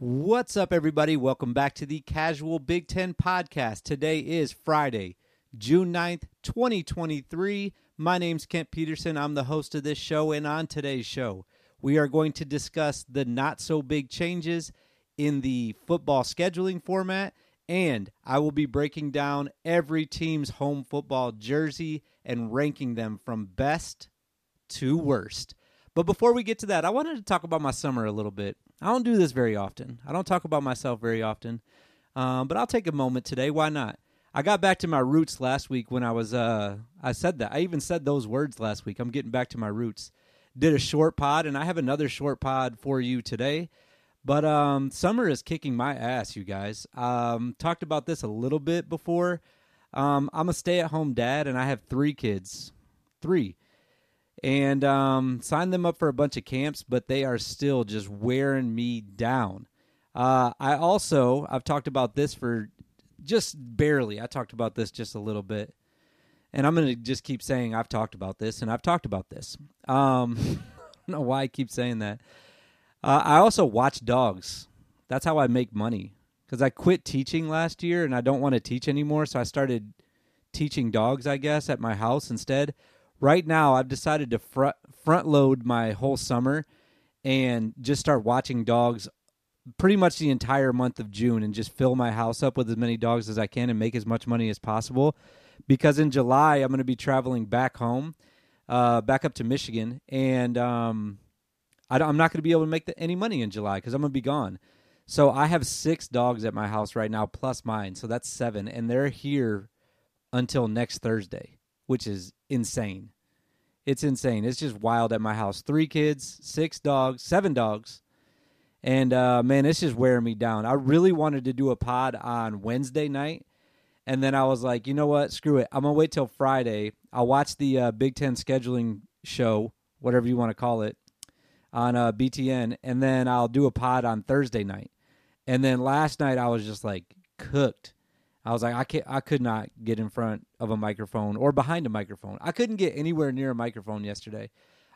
What's up, everybody? Welcome back to the Casual Big Ten Podcast. Today is Friday, June 9th, 2023. My name's Kent Peterson. I'm the host of this show, and on today's show, we are going to discuss the not so big changes in the football scheduling format, and I will be breaking down every team's home football jersey and ranking them from best to worst. But before we get to that, I wanted to talk about my summer a little bit. I don't do this very often. I don't talk about myself very often, um, but I'll take a moment today. Why not? I got back to my roots last week when I was. Uh, I said that. I even said those words last week. I'm getting back to my roots. Did a short pod, and I have another short pod for you today. But um, summer is kicking my ass, you guys. Um, talked about this a little bit before. Um, I'm a stay-at-home dad, and I have three kids. Three and um, signed them up for a bunch of camps, but they are still just wearing me down. Uh, I also I've talked about this for just barely. I talked about this just a little bit, and I'm gonna just keep saying I've talked about this and I've talked about this. Um, I don't know why I keep saying that. Uh, I also watch dogs. That's how I make money because I quit teaching last year and I don't want to teach anymore. So I started teaching dogs, I guess, at my house instead right now I've decided to front front load my whole summer and just start watching dogs pretty much the entire month of June and just fill my house up with as many dogs as I can and make as much money as possible. Because in July I'm going to be traveling back home, uh, back up to Michigan, and um, I am not going to be able to make the, any money in July because I'm going to be gone. So I have six dogs at my house right now plus mine, so that's seven, and they're here until next Thursday which is insane. It's insane. It's just wild at my house. Three kids, six dogs, seven dogs. And uh, man, it's just wearing me down. I really wanted to do a pod on Wednesday night. And then I was like, you know what? Screw it. I'm going to wait till Friday. I'll watch the uh, Big Ten scheduling show, whatever you want to call it, on uh, BTN. And then I'll do a pod on Thursday night. And then last night I was just like cooked. I was like, I can't, I could not get in front of a microphone or behind a microphone. I couldn't get anywhere near a microphone yesterday.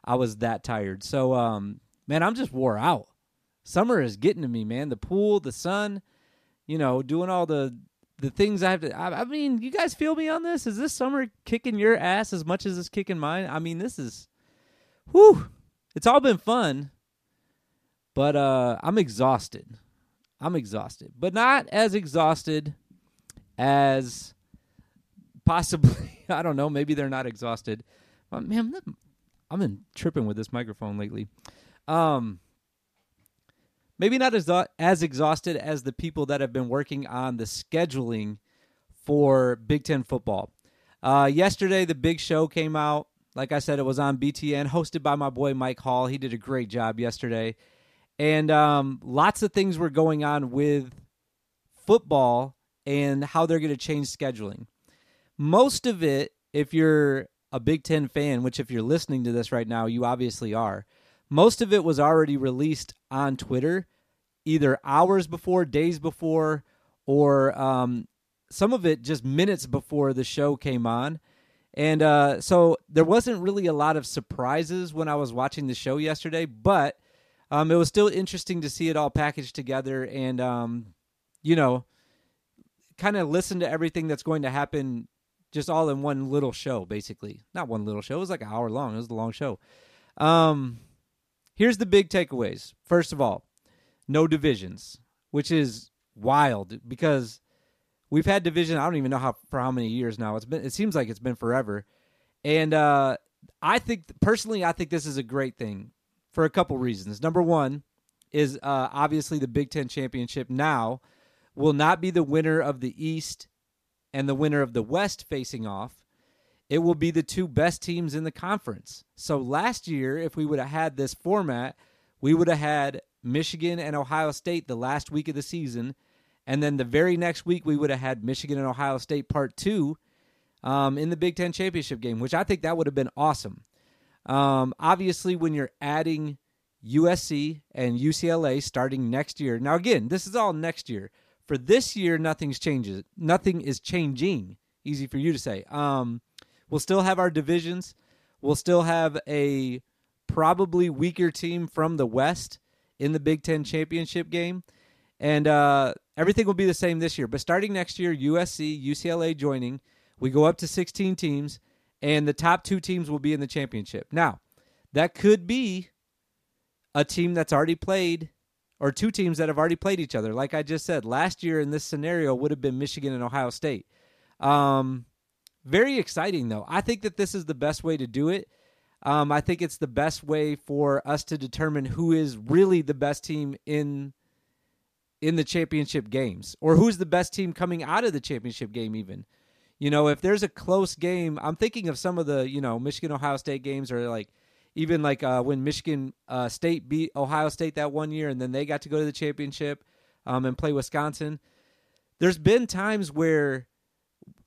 I was that tired. So, um, man, I'm just wore out. Summer is getting to me, man. The pool, the sun, you know, doing all the the things I have to. I, I mean, you guys feel me on this? Is this summer kicking your ass as much as it's kicking mine? I mean, this is, whew. It's all been fun, but uh, I'm exhausted. I'm exhausted, but not as exhausted as possibly I don't know, maybe they're not exhausted. But man, I've been tripping with this microphone lately. Um maybe not as as exhausted as the people that have been working on the scheduling for Big 10 football. Uh, yesterday the big show came out. Like I said, it was on BTN, hosted by my boy Mike Hall. He did a great job yesterday. And um, lots of things were going on with football and how they're going to change scheduling. Most of it, if you're a Big Ten fan, which if you're listening to this right now, you obviously are, most of it was already released on Twitter, either hours before, days before, or um, some of it just minutes before the show came on. And uh, so there wasn't really a lot of surprises when I was watching the show yesterday, but um, it was still interesting to see it all packaged together and, um, you know, kind of listen to everything that's going to happen just all in one little show, basically. Not one little show. It was like an hour long. It was a long show. Um, here's the big takeaways. First of all, no divisions, which is wild because we've had division. I don't even know how for how many years now. It's been. It seems like it's been forever. And uh, I think personally, I think this is a great thing for a couple reasons. Number one is uh, obviously the Big Ten championship now will not be the winner of the East and the winner of the West facing off. It will be the two best teams in the conference. So last year, if we would have had this format, we would have had Michigan and Ohio State the last week of the season. And then the very next week, we would have had Michigan and Ohio State part two um, in the Big Ten championship game, which I think that would have been awesome. Um, obviously, when you're adding USC and UCLA starting next year, now again, this is all next year. For this year, nothing's changes. Nothing is changing. Easy for you to say. Um, we'll still have our divisions. We'll still have a probably weaker team from the West in the Big Ten championship game. And uh, everything will be the same this year. But starting next year, USC, UCLA joining, we go up to 16 teams, and the top two teams will be in the championship. Now, that could be a team that's already played or two teams that have already played each other. Like I just said, last year in this scenario would have been Michigan and Ohio State. Um, very exciting, though. I think that this is the best way to do it. Um, I think it's the best way for us to determine who is really the best team in in the championship games, or who's the best team coming out of the championship game. Even, you know, if there's a close game, I'm thinking of some of the you know Michigan Ohio State games, or like even like uh, when Michigan uh, State beat Ohio State that one year, and then they got to go to the championship um, and play Wisconsin. There's been times where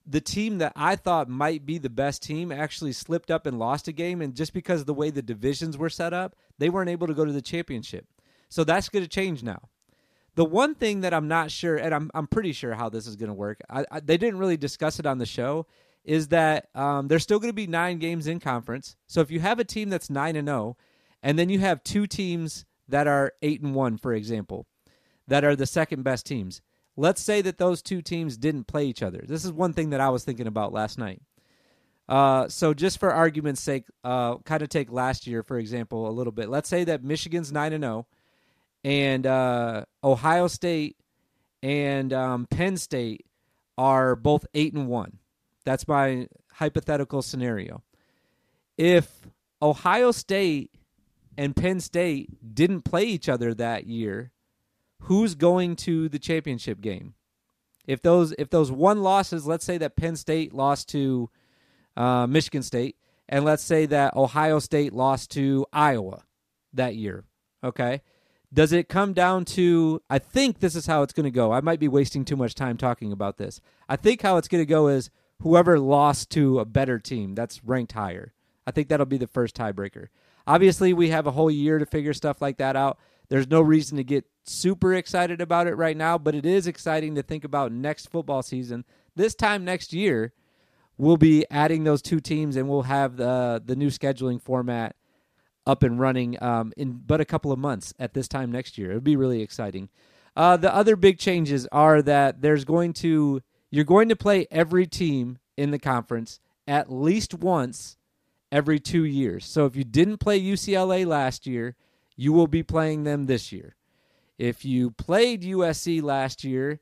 the team that I thought might be the best team actually slipped up and lost a game, and just because of the way the divisions were set up, they weren't able to go to the championship. So that's going to change now. The one thing that I'm not sure, and I'm I'm pretty sure how this is going to work. I, I, they didn't really discuss it on the show, is that um, there's still going to be nine games in conference. So if you have a team that's nine and zero, oh, and then you have two teams that are eight and one, for example, that are the second best teams. Let's say that those two teams didn't play each other. This is one thing that I was thinking about last night. Uh, so just for argument's sake, uh, kind of take last year for example a little bit. Let's say that Michigan's nine and zero, oh, and uh, Ohio State and um, Penn State are both eight and one. That's my hypothetical scenario. If Ohio State and Penn State didn't play each other that year, who's going to the championship game? If those if those one losses, let's say that Penn State lost to uh, Michigan State, and let's say that Ohio State lost to Iowa that year, okay? Does it come down to? I think this is how it's going to go. I might be wasting too much time talking about this. I think how it's going to go is whoever lost to a better team that's ranked higher. I think that'll be the first tiebreaker. Obviously, we have a whole year to figure stuff like that out. There's no reason to get super excited about it right now, but it is exciting to think about next football season. This time next year, we'll be adding those two teams and we'll have the the new scheduling format up and running um, in but a couple of months at this time next year. It'll be really exciting. Uh, the other big changes are that there's going to you're going to play every team in the conference at least once every two years. So if you didn't play UCLA last year, you will be playing them this year. If you played USC last year,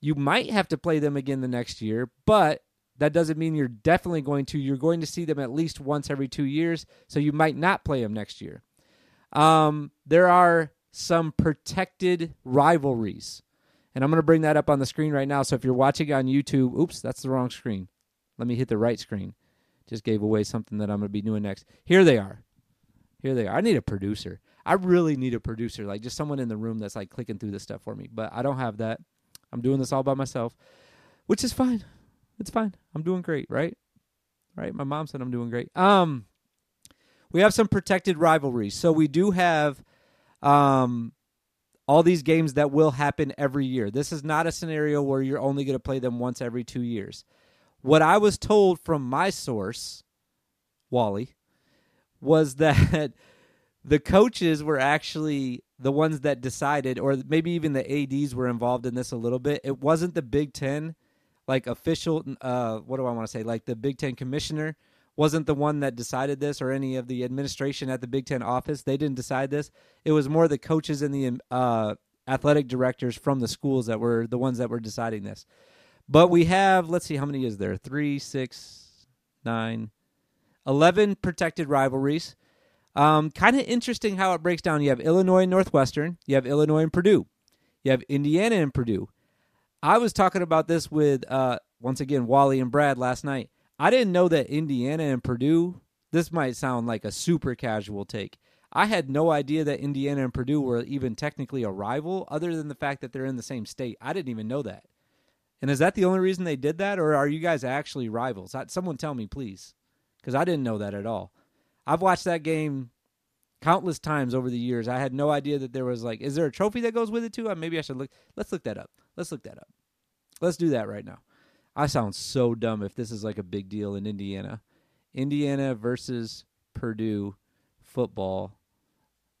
you might have to play them again the next year, but that doesn't mean you're definitely going to. You're going to see them at least once every two years, so you might not play them next year. Um, there are some protected rivalries. And I'm going to bring that up on the screen right now. So if you're watching on YouTube, oops, that's the wrong screen. Let me hit the right screen. Just gave away something that I'm going to be doing next. Here they are. Here they are. I need a producer. I really need a producer, like just someone in the room that's like clicking through this stuff for me. But I don't have that. I'm doing this all by myself, which is fine. It's fine. I'm doing great, right? Right? My mom said I'm doing great. Um we have some protected rivalries. So we do have um all these games that will happen every year. This is not a scenario where you're only going to play them once every two years. What I was told from my source, Wally, was that the coaches were actually the ones that decided, or maybe even the ADs were involved in this a little bit. It wasn't the Big Ten, like official, uh, what do I want to say? Like the Big Ten commissioner wasn't the one that decided this or any of the administration at the Big Ten office. They didn't decide this. It was more the coaches and the uh, athletic directors from the schools that were the ones that were deciding this. But we have, let's see, how many is there? Three, six, nine, eleven protected rivalries. Um, kind of interesting how it breaks down. You have Illinois and Northwestern. You have Illinois and Purdue. You have Indiana and Purdue. I was talking about this with, uh, once again, Wally and Brad last night. I didn't know that Indiana and Purdue, this might sound like a super casual take. I had no idea that Indiana and Purdue were even technically a rival, other than the fact that they're in the same state. I didn't even know that. And is that the only reason they did that, or are you guys actually rivals? Someone tell me, please, because I didn't know that at all. I've watched that game countless times over the years. I had no idea that there was like, is there a trophy that goes with it too? Uh, maybe I should look. Let's look that up. Let's look that up. Let's do that right now. I sound so dumb if this is like a big deal in Indiana. Indiana versus Purdue football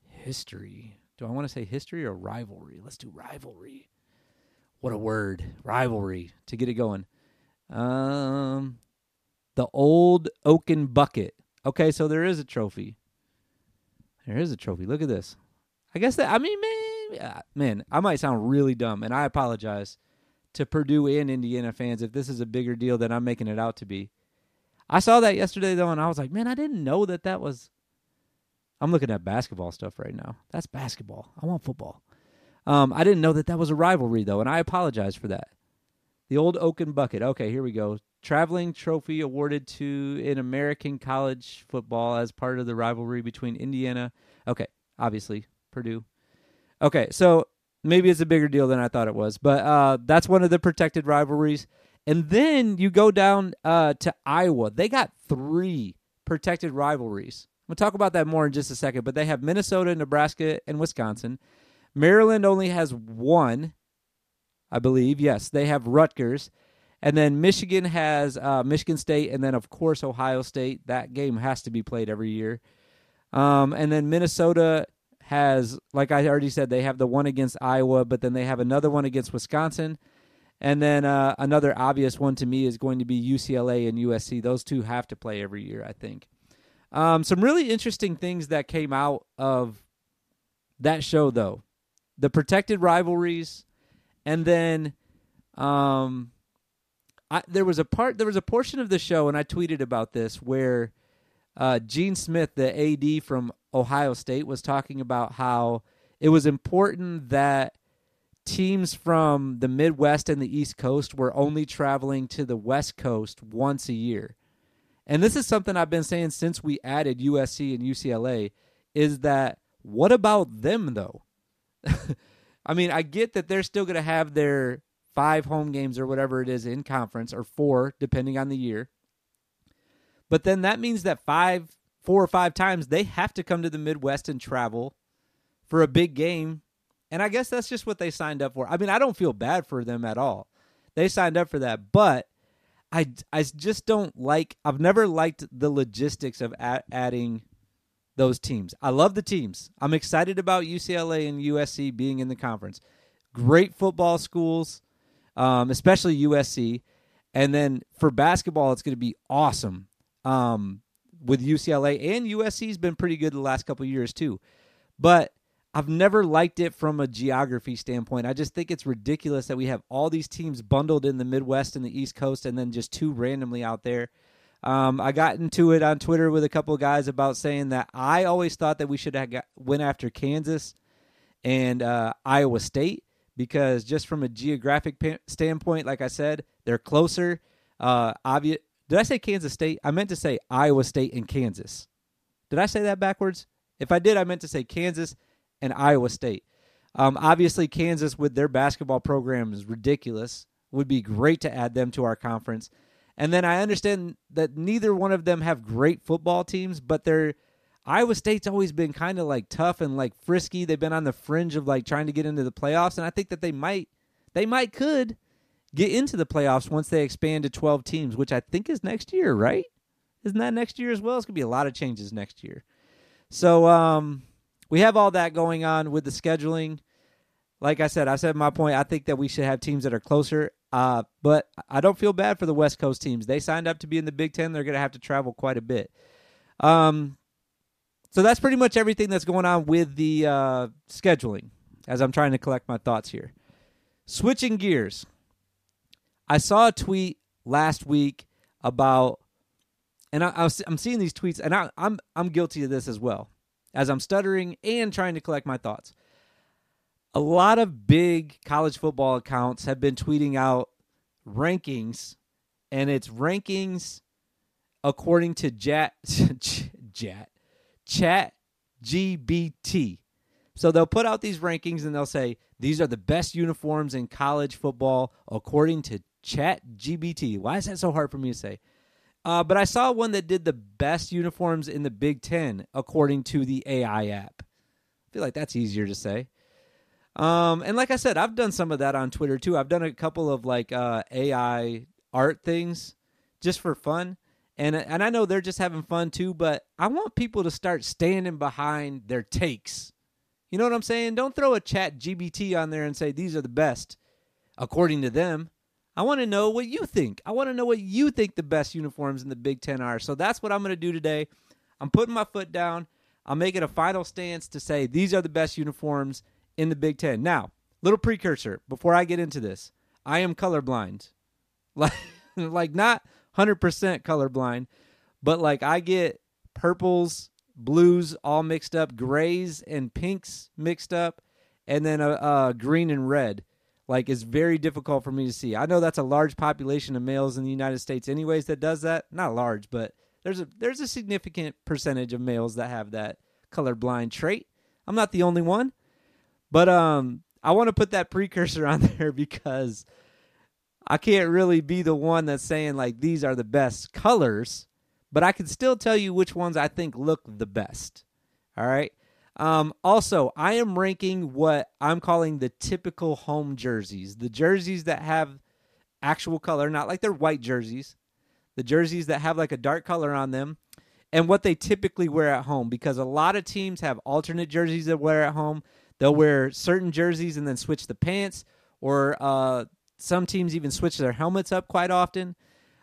history. Do I want to say history or rivalry? Let's do rivalry. What a word, rivalry to get it going. Um, the old oaken bucket. Okay, so there is a trophy. There is a trophy. Look at this. I guess that I mean, man, man, I might sound really dumb, and I apologize to Purdue and Indiana fans if this is a bigger deal than I'm making it out to be. I saw that yesterday though, and I was like, man, I didn't know that that was. I'm looking at basketball stuff right now. That's basketball. I want football. Um, I didn't know that that was a rivalry though, and I apologize for that. The old Oaken Bucket. Okay, here we go. Traveling trophy awarded to an American college football as part of the rivalry between Indiana. Okay, obviously Purdue. Okay, so maybe it's a bigger deal than I thought it was, but uh, that's one of the protected rivalries. And then you go down uh, to Iowa. They got three protected rivalries. We'll talk about that more in just a second, but they have Minnesota, Nebraska, and Wisconsin. Maryland only has one, I believe. Yes, they have Rutgers. And then Michigan has uh, Michigan State, and then, of course, Ohio State. That game has to be played every year. Um, and then Minnesota has, like I already said, they have the one against Iowa, but then they have another one against Wisconsin. And then uh, another obvious one to me is going to be UCLA and USC. Those two have to play every year, I think. Um, some really interesting things that came out of that show, though the protected rivalries, and then um, I, there was a part, there was a portion of the show, and I tweeted about this where uh, Gene Smith, the AD from Ohio State, was talking about how it was important that teams from the Midwest and the East Coast were only traveling to the West Coast once a year. And this is something I've been saying since we added USC and UCLA is that what about them though? I mean, I get that they're still going to have their five home games or whatever it is in conference or four depending on the year. But then that means that five four or five times they have to come to the Midwest and travel for a big game and I guess that's just what they signed up for. I mean, I don't feel bad for them at all. They signed up for that, but I, I just don't like. I've never liked the logistics of adding those teams. I love the teams. I'm excited about UCLA and USC being in the conference. Great football schools, um, especially USC. And then for basketball, it's going to be awesome um, with UCLA and USC's been pretty good the last couple years too. But I've never liked it from a geography standpoint. I just think it's ridiculous that we have all these teams bundled in the Midwest and the East Coast and then just two randomly out there. Um, I got into it on Twitter with a couple of guys about saying that I always thought that we should have got, went after Kansas and uh, Iowa State because just from a geographic standpoint, like I said, they're closer. Uh, obvious. Did I say Kansas State? I meant to say Iowa State and Kansas. Did I say that backwards? If I did, I meant to say Kansas and Iowa State. Um, obviously, Kansas with their basketball program is ridiculous. Would be great to add them to our conference. And then I understand that neither one of them have great football teams, but they're Iowa State's always been kind of like tough and like frisky. They've been on the fringe of like trying to get into the playoffs, and I think that they might, they might could get into the playoffs once they expand to twelve teams, which I think is next year, right? Isn't that next year as well? It's gonna be a lot of changes next year. So, um, we have all that going on with the scheduling. Like I said, I said my point. I think that we should have teams that are closer. Uh, but I don't feel bad for the West Coast teams. They signed up to be in the Big Ten. They're going to have to travel quite a bit. Um, so that's pretty much everything that's going on with the uh, scheduling. As I'm trying to collect my thoughts here, switching gears. I saw a tweet last week about, and I, am seeing these tweets, and I, I'm I'm guilty of this as well as I'm stuttering and trying to collect my thoughts. A lot of big college football accounts have been tweeting out rankings, and it's rankings according to Jat, Jat, Chat GBT. So they'll put out these rankings and they'll say these are the best uniforms in college football according to Chat GBT. Why is that so hard for me to say? Uh, but I saw one that did the best uniforms in the Big Ten according to the AI app. I feel like that's easier to say. Um, and like I said, I've done some of that on Twitter too. I've done a couple of like uh, AI art things just for fun, and and I know they're just having fun too. But I want people to start standing behind their takes You know what I'm saying? Don't throw a chat GBT on there and say these are the best according to them. I want to know what you think. I want to know what you think the best uniforms in the Big Ten are. So that's what I'm going to do today. I'm putting my foot down. I'm making a final stance to say these are the best uniforms in the Big Ten. Now, little precursor before I get into this. I am colorblind. Like, like not 100% colorblind, but like I get purples, blues all mixed up, grays and pinks mixed up, and then a, a green and red like is very difficult for me to see. I know that's a large population of males in the United States anyways that does that. Not large, but there's a there's a significant percentage of males that have that colorblind trait. I'm not the only one. But um I want to put that precursor on there because I can't really be the one that's saying like these are the best colors, but I can still tell you which ones I think look the best. All right? Um, also, I am ranking what I'm calling the typical home jerseys, the jerseys that have actual color, not like they're white jerseys, the jerseys that have like a dark color on them, and what they typically wear at home. Because a lot of teams have alternate jerseys that wear at home. They'll wear certain jerseys and then switch the pants, or uh, some teams even switch their helmets up quite often.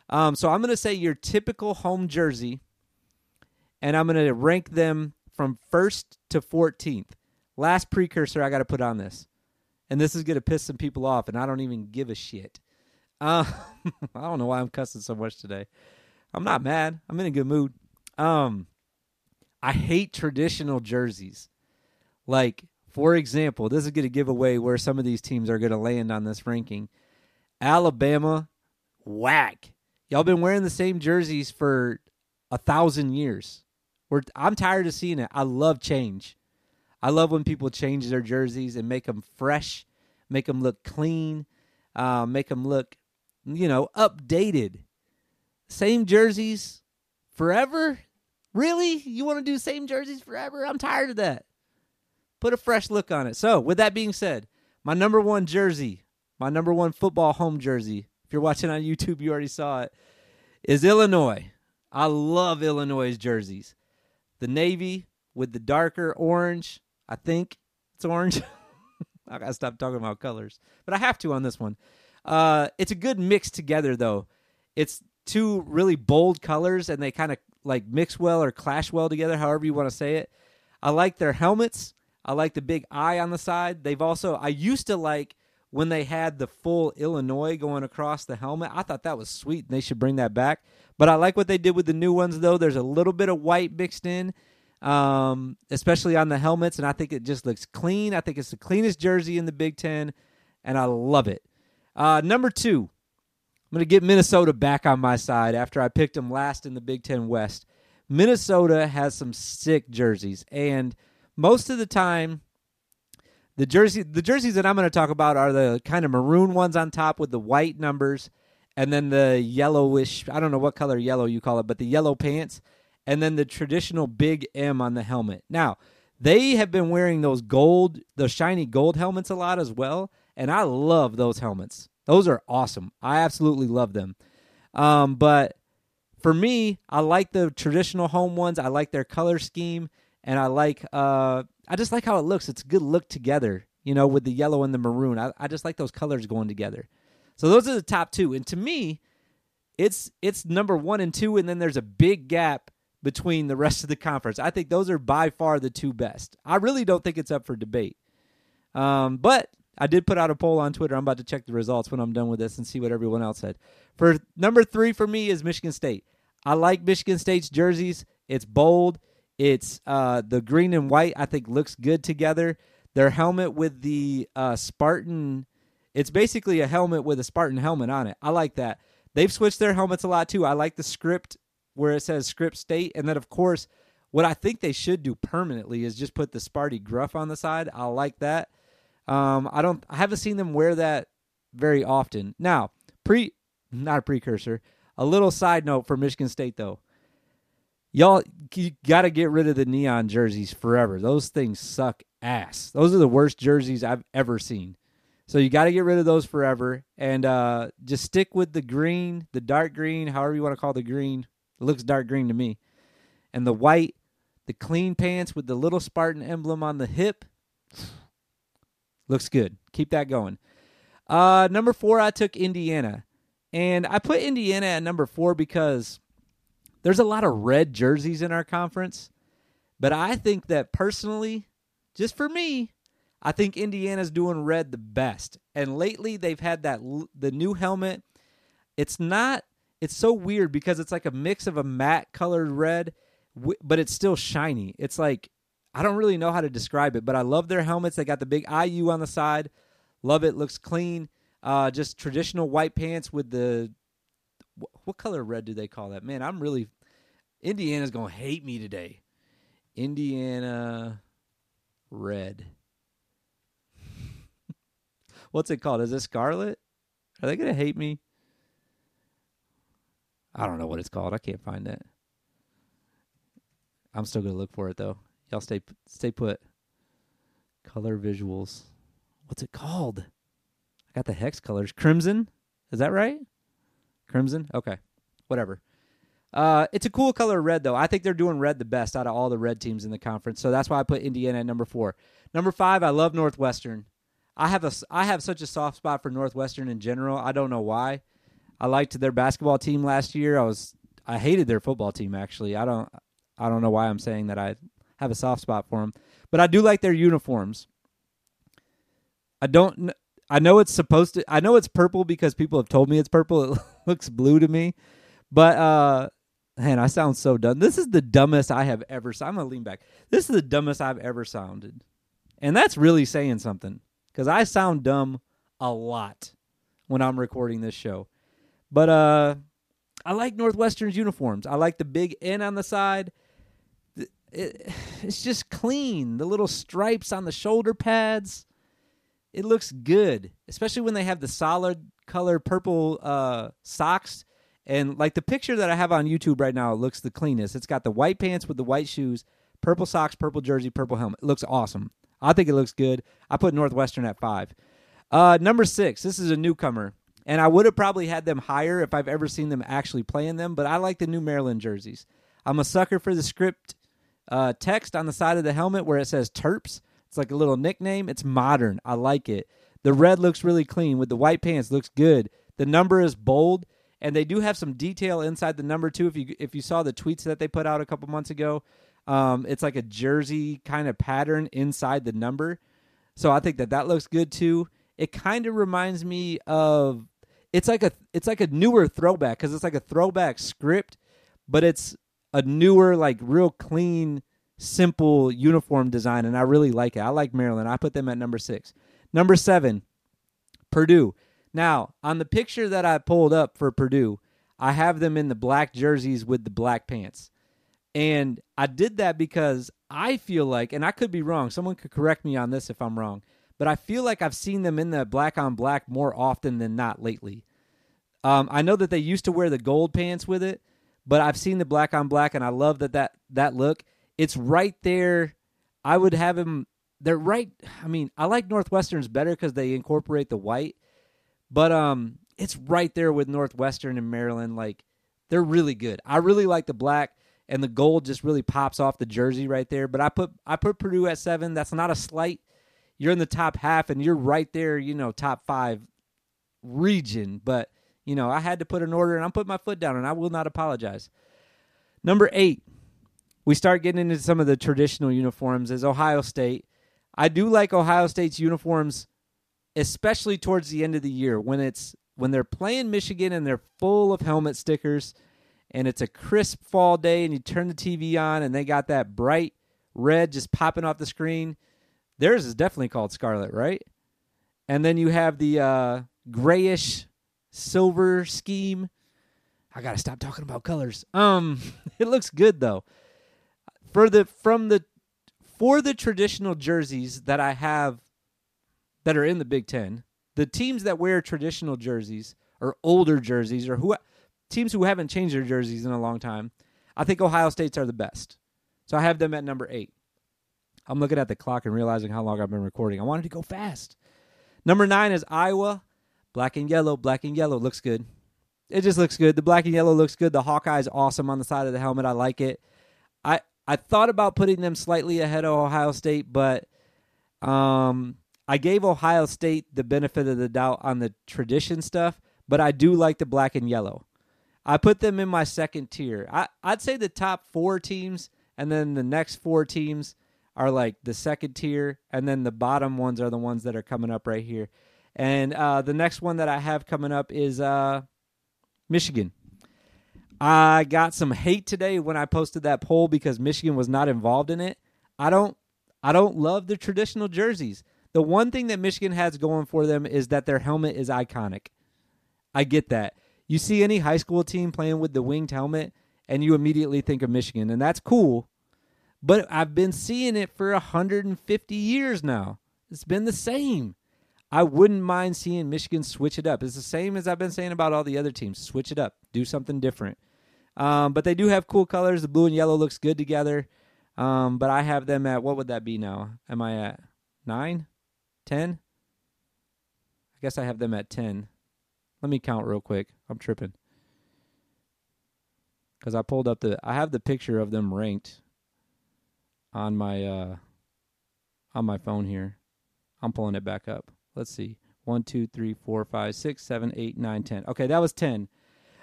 Um, so I'm going to say your typical home jersey, and I'm going to rank them from first to 14th. Last precursor I got to put on this. And this is going to piss some people off, and I don't even give a shit. Uh, I don't know why I'm cussing so much today. I'm not mad. I'm in a good mood. Um, I hate traditional jerseys. Like, for example, this is going to give away where some of these teams are going to land on this ranking. Alabama, whack. Y'all been wearing the same jerseys for a thousand years. We're, I'm tired of seeing it. I love change. I love when people change their jerseys and make them fresh, make them look clean, uh, make them look, you know, updated. Same jerseys forever? Really? You want to do same jerseys forever? I'm tired of that. Put a fresh look on it. So, with that being said, my number one jersey, my number one football home jersey, if you're watching on YouTube, you already saw it, is Illinois. I love Illinois' jerseys the navy with the darker orange. I think it's orange. I gotta stop talking about colors, but I have to on this one. Uh, it's a good mix together, though. It's two really bold colors, and they kind of like mix well or clash well together, however you want to say it. I like their helmets. I like the big eye on the side. They've also I used to like when they had the full Illinois going across the helmet. I thought that was sweet, and they should bring that back. But I like what they did with the new ones, though. There's a little bit of white mixed in, um, especially on the helmets, and I think it just looks clean. I think it's the cleanest jersey in the Big Ten, and I love it. Uh, number two, I'm going to get Minnesota back on my side after I picked them last in the Big Ten West. Minnesota has some sick jerseys, and most of the time, the jersey the jerseys that I'm going to talk about are the kind of maroon ones on top with the white numbers and then the yellowish I don't know what color yellow you call it, but the yellow pants, and then the traditional big M on the helmet. Now, they have been wearing those gold, those shiny gold helmets a lot as well, and I love those helmets. Those are awesome. I absolutely love them. Um, but for me, I like the traditional home ones. I like their color scheme, and I like uh, I just like how it looks. It's a good look together, you know, with the yellow and the maroon. I, I just like those colors going together. So those are the top two. And to me, it's it's number one and two, and then there's a big gap between the rest of the conference. I think those are by far the two best. I really don't think it's up for debate. Um, but I did put out a poll on Twitter. I'm about to check the results when I'm done with this and see what everyone else said. For number three for me is Michigan State. I like Michigan State's jerseys. It's bold. It's uh, the green and white. I think looks good together. Their helmet with the uh, Spartan it's basically a helmet with a Spartan helmet on it. I like that. They've switched their helmets a lot too. I like the script where it says script state. And then, of course, what I think they should do permanently is just put the Sparty Gruff on the side. I like that. Um, I don't. I haven't seen them wear that very often. Now, pre, not a precursor. A little side note for Michigan State though. Y'all, you got to get rid of the neon jerseys forever. Those things suck ass. Those are the worst jerseys I've ever seen. So you got to get rid of those forever and uh, just stick with the green, the dark green, however you want to call the green. It looks dark green to me. And the white, the clean pants with the little Spartan emblem on the hip. Looks good. Keep that going. Uh, number four, I took Indiana. And I put Indiana at number four because there's a lot of red jerseys in our conference. But I think that personally, just for me, I think Indiana's doing red the best. And lately they've had that the new helmet. It's not it's so weird because it's like a mix of a matte colored red but it's still shiny. It's like I don't really know how to describe it, but I love their helmets. They got the big IU on the side. Love it. Looks clean. Uh, just traditional white pants with the what color red do they call that? Man, I'm really Indiana's gonna hate me today. Indiana red. What's it called? Is it scarlet? Are they gonna hate me? I don't know what it's called. I can't find it. I'm still gonna look for it though. Y'all stay stay put. Color visuals. What's it called? I got the hex colors. Crimson. Is that right? Crimson. Okay. Whatever. Uh, it's a cool color red though. I think they're doing red the best out of all the red teams in the conference. So that's why I put Indiana at number four. Number five, I love Northwestern. I have a I have such a soft spot for Northwestern in general. I don't know why. I liked their basketball team last year. I was I hated their football team actually. I don't I don't know why I'm saying that I have a soft spot for them, but I do like their uniforms. I don't. I know it's supposed to. I know it's purple because people have told me it's purple. It looks blue to me, but uh, man, I sound so dumb. This is the dumbest I have ever. Sounded I'm gonna lean back. This is the dumbest I've ever sounded, and that's really saying something because I sound dumb a lot when I'm recording this show. But uh, I like Northwestern's uniforms. I like the big N on the side it, it's just clean. The little stripes on the shoulder pads. It looks good, especially when they have the solid color purple uh, socks. And like the picture that I have on YouTube right now, it looks the cleanest. It's got the white pants with the white shoes, purple socks, purple jersey, purple helmet. It looks awesome. I think it looks good. I put Northwestern at five. Uh, number six, this is a newcomer. And I would have probably had them higher if I've ever seen them actually playing them, but I like the new Maryland jerseys. I'm a sucker for the script uh, text on the side of the helmet where it says Terps. It's like a little nickname. It's modern. I like it. The red looks really clean with the white pants. Looks good. The number is bold, and they do have some detail inside the number too. If you if you saw the tweets that they put out a couple months ago, um, it's like a jersey kind of pattern inside the number. So I think that that looks good too. It kind of reminds me of it's like a it's like a newer throwback because it's like a throwback script, but it's a newer, like real clean, simple uniform design, and I really like it. I like Maryland. I put them at number six. Number seven, Purdue. Now, on the picture that I pulled up for Purdue, I have them in the black jerseys with the black pants. And I did that because I feel like, and I could be wrong, someone could correct me on this if I'm wrong, but I feel like I've seen them in the black on black more often than not lately. Um, I know that they used to wear the gold pants with it, but I've seen the black on black, and I love that that that look. It's right there. I would have him. They're right. I mean, I like Northwestern's better because they incorporate the white, but um, it's right there with Northwestern and Maryland. Like they're really good. I really like the black and the gold just really pops off the jersey right there. But I put I put Purdue at seven. That's not a slight. You're in the top half, and you're right there. You know, top five region, but you know, I had to put an order and I'm putting my foot down and I will not apologize. Number eight, we start getting into some of the traditional uniforms as Ohio State. I do like Ohio State's uniforms, especially towards the end of the year when it's when they're playing Michigan and they're full of helmet stickers and it's a crisp fall day and you turn the TV on and they got that bright red just popping off the screen. Theirs is definitely called Scarlet, right? And then you have the uh, grayish silver scheme. I gotta stop talking about colors. Um, it looks good though. For the from the for the traditional jerseys that I have that are in the Big Ten, the teams that wear traditional jerseys or older jerseys or who teams who haven't changed their jerseys in a long time, I think Ohio State's are the best. So I have them at number eight. I'm looking at the clock and realizing how long I've been recording. I wanted to go fast. Number nine is Iowa. Black and yellow, black and yellow looks good. It just looks good. The black and yellow looks good. The Hawkeye is awesome on the side of the helmet. I like it. I thought about putting them slightly ahead of Ohio State, but Um, I gave Ohio State the benefit of the doubt on the tradition stuff, but I do like the black and yellow. I put them in my second tier. I, I'd say the top four teams, and then the next four teams are like the second tier, and then the bottom ones are the ones that are coming up right here. And uh, the next one that I have coming up is uh, Michigan. I got some hate today when I posted that poll because Michigan was not involved in it. I don't I don't love the traditional jerseys. The one thing that Michigan has going for them is that their helmet is iconic. I get that. You see any high school team playing with the winged helmet and you immediately think of Michigan and that's cool. But I've been seeing it for 150 years now. It's been the same. I wouldn't mind seeing Michigan switch it up. It's the same as I've been saying about all the other teams. Switch it up, do something different. Um, but they do have cool colors. The blue and yellow looks good together. Um, but I have them at what would that be now? Am I at nine, ten? I guess I have them at ten. Let me count real quick. I'm tripping because I pulled up the. I have the picture of them ranked on my uh, on my phone here. I'm pulling it back up. Let's see. One, two, three, four, five, six, seven, eight, nine, ten. Okay, that was ten.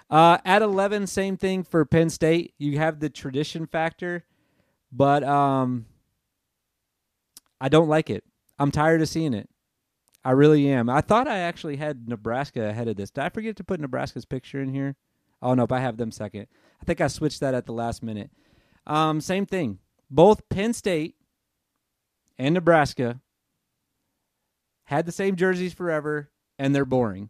Uh, at eleven, same thing for Penn State. You have the tradition factor, but um, I don't like it. I'm tired of seeing it. I really am. I thought I actually had Nebraska ahead of this. Did I forget to put Nebraska's picture in here? Oh no, but I have them second. I think I switched that at the last minute. Um, same thing. Both Penn State and Nebraska had the same jerseys forever, and they're boring.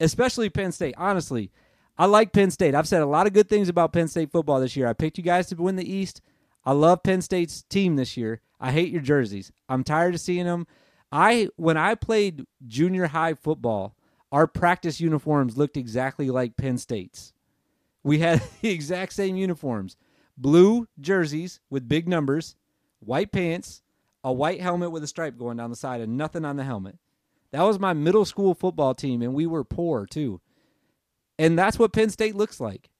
Especially Penn State. Honestly, I like Penn State. I've said a lot of good things about Penn State football this year. I picked you guys to win the East. I love Penn State's team this year. I hate your jerseys. I'm tired of seeing them. I when I played junior high football, our practice uniforms looked exactly like Penn State's. We had the exact same uniforms. Blue jerseys with big numbers, white pants, a white helmet with a stripe going down the side and nothing on the helmet. That was my middle school football team, and we were poor too. And that's what Penn State looks like.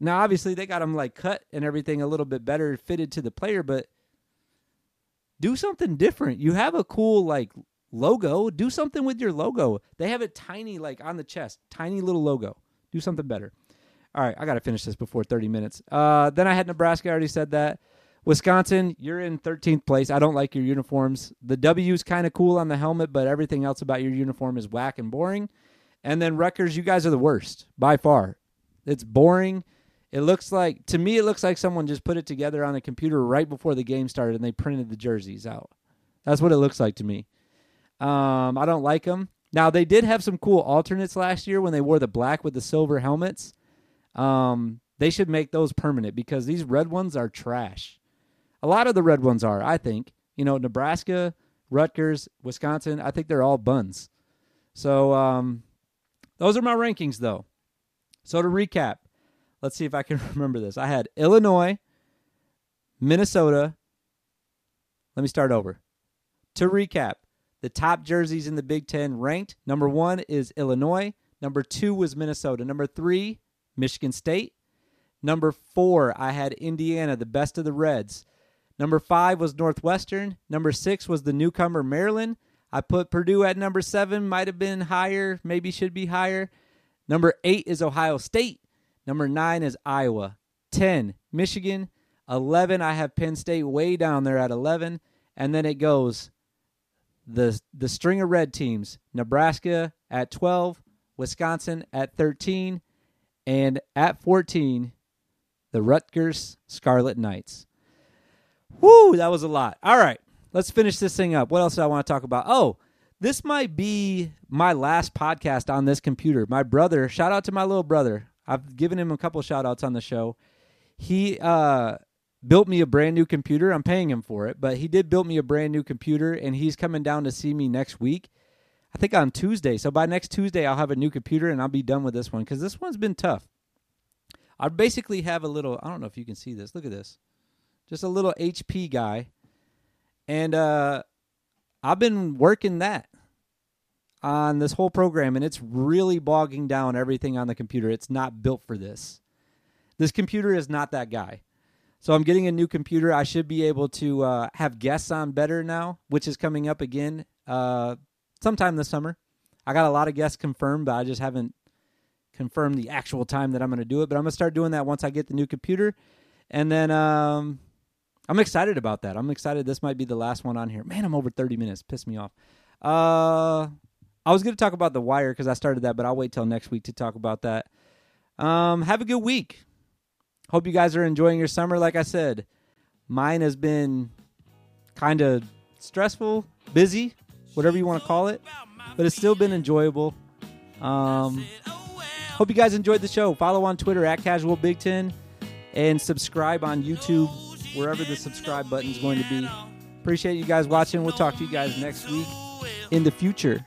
Now, obviously, they got them like cut and everything a little bit better fitted to the player, but do something different. You have a cool like logo. Do something with your logo. They have it tiny, like on the chest, tiny little logo. Do something better. All right, I got to finish this before 30 minutes. Uh, then I had Nebraska. I already said that. Wisconsin, you're in 13th place. I don't like your uniforms. The W is kind of cool on the helmet, but everything else about your uniform is whack and boring. And then Rutgers, you guys are the worst by far. It's boring. It looks like to me, it looks like someone just put it together on a computer right before the game started, and they printed the jerseys out. That's what it looks like to me. Um, I don't like them. Now they did have some cool alternates last year when they wore the black with the silver helmets. Um, they should make those permanent because these red ones are trash. A lot of the red ones are, I think. You know, Nebraska, Rutgers, Wisconsin, I think they're all buns. So um, those are my rankings, though. So to recap, let's see if I can remember this. I had Illinois, Minnesota. Let me start over. To recap, the top jerseys in the Big Ten ranked number one is Illinois. Number two was Minnesota. Number three, Michigan State. Number four, I had Indiana, the best of the Reds. Number five was Northwestern. Number six was the newcomer Maryland. I put Purdue at number seven, might have been higher, maybe should be higher. Number eight is Ohio State. Number nine is Iowa. 10, Michigan. 11, I have Penn State way down there at 11. And then it goes the, the string of red teams Nebraska at 12, Wisconsin at 13, and at 14, the Rutgers Scarlet Knights. Woo, that was a lot. All right, let's finish this thing up. What else do I want to talk about? Oh, this might be my last podcast on this computer. My brother, shout out to my little brother. I've given him a couple shout outs on the show. He uh, built me a brand new computer. I'm paying him for it, but he did build me a brand new computer, and he's coming down to see me next week. I think on Tuesday. So by next Tuesday, I'll have a new computer and I'll be done with this one because this one's been tough. I basically have a little. I don't know if you can see this. Look at this just a little HP guy. And uh, I've been working that on this whole program, and it's really bogging down everything on the computer. It's not built for this. This computer is not that guy. So I'm getting a new computer. I should be able to uh, have guests on better now, which is coming up again uh, sometime this summer. I got a lot of guests confirmed, but I just haven't confirmed the actual time that I'm going to do it. But I'm going to start doing that once I get the new computer, and then um, I'm excited about that. I'm excited. This might be the last one on here. Man, I'm over 30 minutes. Piss me off. Uh, I was going to talk about the wire because I started that, but I'll wait till next week to talk about that. Um, have a good week. Hope you guys are enjoying your summer. Like I said, mine has been kind of stressful, busy, whatever you want to call it, but it's still been enjoyable. Um, hope you guys enjoyed the show. Follow on Twitter at Casual Big Ten and subscribe on YouTube, wherever the subscribe button is going to be. Appreciate you guys watching. We'll talk to you guys next week in the future.